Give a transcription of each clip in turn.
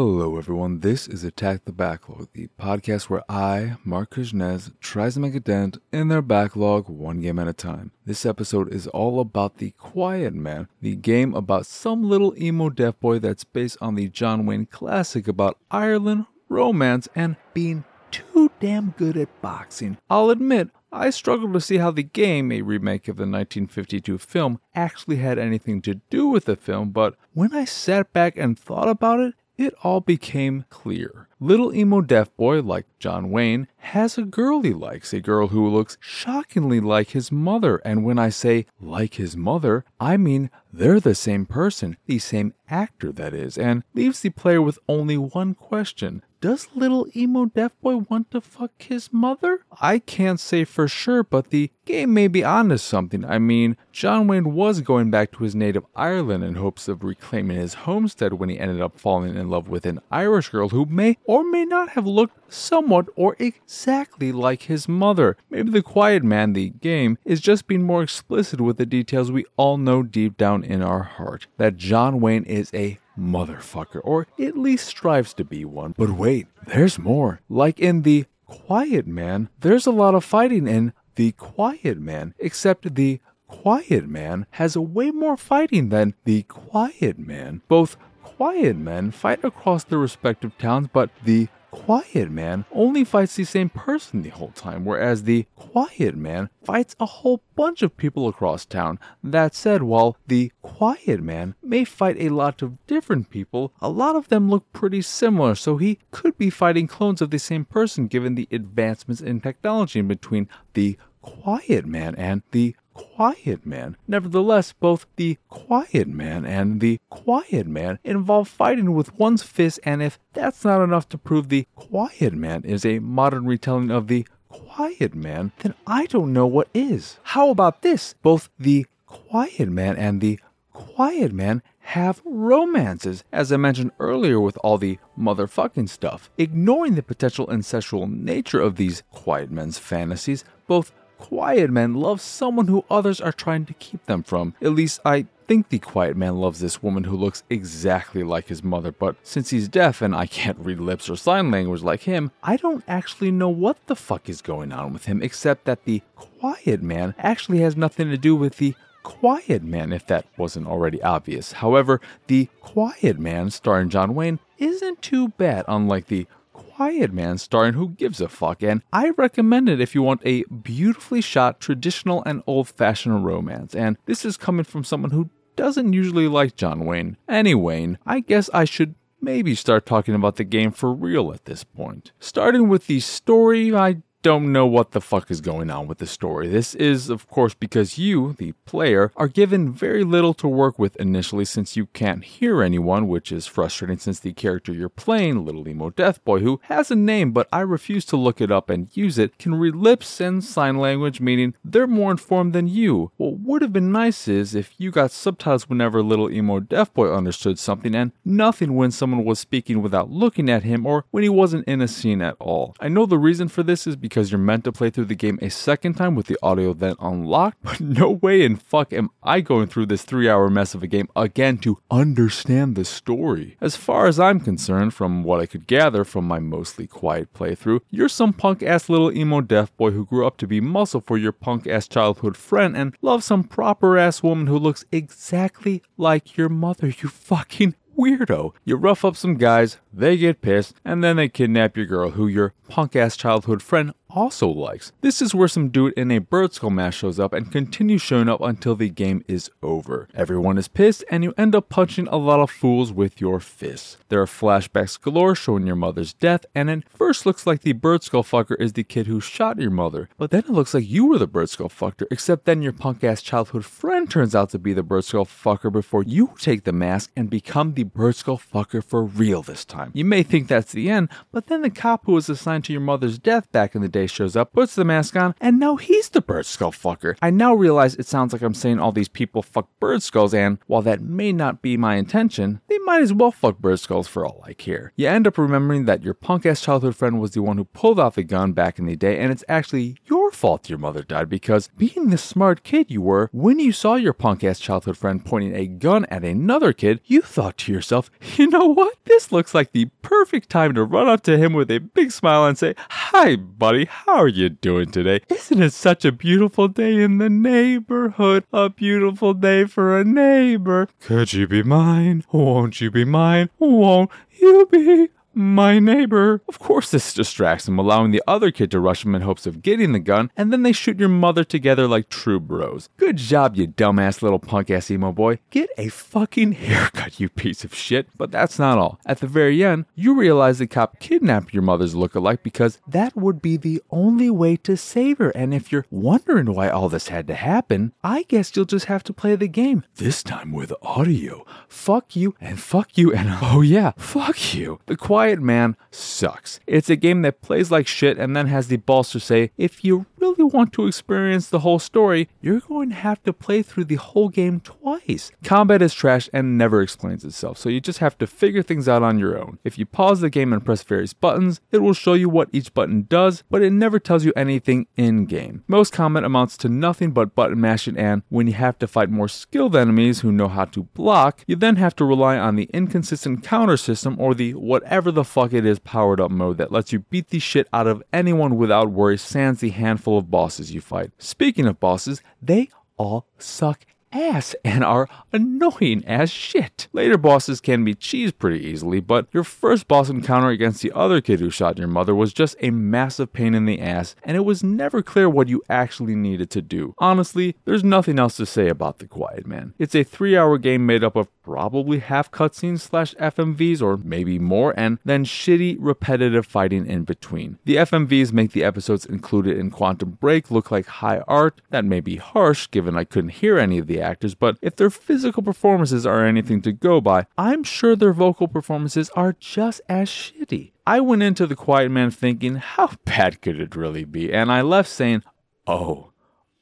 Hello, everyone. This is Attack the Backlog, the podcast where I, Mark Kuznez, tries to make a dent in their backlog one game at a time. This episode is all about The Quiet Man, the game about some little emo deaf boy that's based on the John Wayne classic about Ireland, romance, and being too damn good at boxing. I'll admit, I struggled to see how the game, a remake of the 1952 film, actually had anything to do with the film, but when I sat back and thought about it, it all became clear. Little emo deaf boy like John Wayne has a girl he likes, a girl who looks shockingly like his mother. And when I say like his mother, I mean they're the same person, the same actor that is, and leaves the player with only one question. Does little emo deaf boy want to fuck his mother? I can't say for sure, but the game may be onto something. I mean, John Wayne was going back to his native Ireland in hopes of reclaiming his homestead when he ended up falling in love with an Irish girl who may or may not have looked somewhat or exactly like his mother. Maybe The Quiet Man, the game, is just being more explicit with the details we all know deep down in our heart that John Wayne is a motherfucker, or at least strives to be one. But wait, there's more. Like in The Quiet Man, there's a lot of fighting in The Quiet Man, except the Quiet Man has way more fighting than The Quiet Man. Both quiet men fight across their respective towns, but the quiet man only fights the same person the whole time, whereas the quiet man fights a whole bunch of people across town. That said, while the quiet man may fight a lot of different people, a lot of them look pretty similar, so he could be fighting clones of the same person given the advancements in technology between the quiet man and the quiet man. Nevertheless, both the quiet man and the quiet man involve fighting with one's fist, and if that's not enough to prove the quiet man is a modern retelling of the quiet man, then I don't know what is. How about this? Both the quiet man and the quiet man have romances, as I mentioned earlier with all the motherfucking stuff. Ignoring the potential incestual nature of these quiet men's fantasies, both quiet man loves someone who others are trying to keep them from. At least I think the quiet man loves this woman who looks exactly like his mother, but since he's deaf and I can't read lips or sign language like him, I don't actually know what the fuck is going on with him, except that the quiet man actually has nothing to do with the Quiet Man, if that wasn't already obvious. However, The Quiet Man, starring John Wayne, isn't too bad, unlike the Quiet Man starring Who Gives a Fuck, and I recommend it if you want a beautifully shot, traditional, and old fashioned romance. And this is coming from someone who doesn't usually like John Wayne. Anyway, I guess I should maybe start talking about the game for real at this point. Starting with the story, I don't know what the fuck is going on with the story. This is, of course, because you, the player, are given very little to work with initially since you can't hear anyone, which is frustrating since the character you're playing, Little Emo Death Boy, who has a name but I refuse to look it up and use it, can read lips and sign language, meaning they're more informed than you. What would have been nice is if you got subtitles whenever Little Emo Death Boy understood something and nothing when someone was speaking without looking at him or when he wasn't in a scene at all. I know the reason for this is because because you're meant to play through the game a second time with the audio then unlocked, but no way in fuck am I going through this three hour mess of a game again to understand the story. As far as I'm concerned, from what I could gather from my mostly quiet playthrough, you're some punk ass little emo deaf boy who grew up to be muscle for your punk ass childhood friend and loves some proper ass woman who looks exactly like your mother, you fucking weirdo. You rough up some guys, they get pissed, and then they kidnap your girl who your punk ass childhood friend also likes. This is where some dude in a bird skull mask shows up and continues showing up until the game is over. Everyone is pissed and you end up punching a lot of fools with your fists. There are flashbacks galore showing your mother's death and it first looks like the bird skull fucker is the kid who shot your mother, but then it looks like you were the bird skull fucker, except then your punk ass childhood friend turns out to be the bird skull fucker before you take the mask and become the bird skull fucker for real this time. You may think that's the end, but then the cop who was assigned to your mother's death back in the day Day shows up, puts the mask on, and now he's the bird skull fucker. I now realize it sounds like I'm saying all these people fuck bird skulls, and while that may not be my intention, they might as well fuck bird skulls for all I care. You end up remembering that your punk ass childhood friend was the one who pulled out the gun back in the day, and it's actually your your fault your mother died because being the smart kid you were, when you saw your punk ass childhood friend pointing a gun at another kid, you thought to yourself, you know what? This looks like the perfect time to run up to him with a big smile and say, Hi, buddy, how are you doing today? Isn't it such a beautiful day in the neighborhood? A beautiful day for a neighbor. Could you be mine? Won't you be mine? Won't you be my neighbor. Of course, this distracts him, allowing the other kid to rush him in hopes of getting the gun, and then they shoot your mother together like true bros. Good job, you dumbass little punk ass emo boy. Get a fucking haircut, you piece of shit. But that's not all. At the very end, you realize the cop kidnapped your mother's look-alike because that would be the only way to save her. And if you're wondering why all this had to happen, I guess you'll just have to play the game. This time with audio. Fuck you and fuck you and oh yeah, fuck you. The Quiet Man sucks. It's a game that plays like shit and then has the balls to say, if you really want to experience the whole story, you're going to have to play through the whole game twice. Combat is trash and never explains itself, so you just have to figure things out on your own. If you pause the game and press various buttons, it will show you what each button does, but it never tells you anything in game. Most combat amounts to nothing but button mashing, and when you have to fight more skilled enemies who know how to block, you then have to rely on the inconsistent counter system or the whatever the fuck it is powered up mode that lets you beat the shit out of anyone without worry, sans the handful of bosses you fight. Speaking of bosses, they all suck ass and are annoying as shit. Later bosses can be cheesed pretty easily, but your first boss encounter against the other kid who shot your mother was just a massive pain in the ass, and it was never clear what you actually needed to do. Honestly, there's nothing else to say about The Quiet Man. It's a three hour game made up of probably half cutscenes slash FMVs or maybe more, and then shitty, repetitive fighting in between. The FMVs make the episodes included in Quantum Break look like high art. That may be harsh given I couldn't hear any of the actors, but if their physical performances are anything to go by, I'm sure their vocal performances are just as shitty. I went into The Quiet Man thinking, how bad could it really be? And I left saying, oh,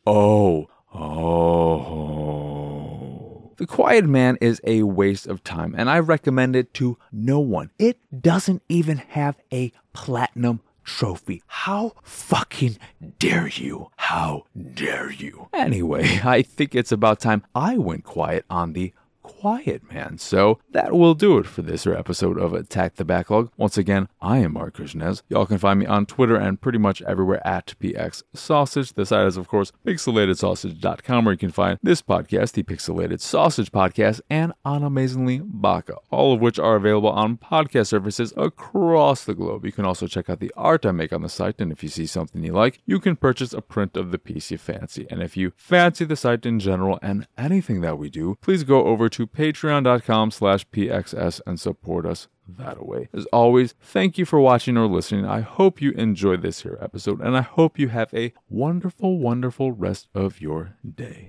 oh, oh. The Quiet Man is a waste of time, and I recommend it to no one. It doesn't even have a platinum trophy. How fucking dare you? How dare you? Anyway, I think it's about time I went quiet on the quiet man. So that will do it for this episode of Attack the Backlog. Once again, I am Mark Krishnez. Y'all can find me on Twitter and pretty much everywhere at PX Sausage. The site is, of course, pixelatedsausage.com, where you can find this podcast, the Pixelated Sausage Podcast, and on Amazingly Baka, all of which are available on podcast services across the globe. You can also check out the art I make on the site, and if you see something you like, you can purchase a print of the piece you fancy. And if you fancy the site in general and anything that we do, please go over to patreon.com slash pxs and support us that way. As always, thank you for watching or listening. I hope you enjoyed this here episode, and I hope you have a wonderful, wonderful rest of your day.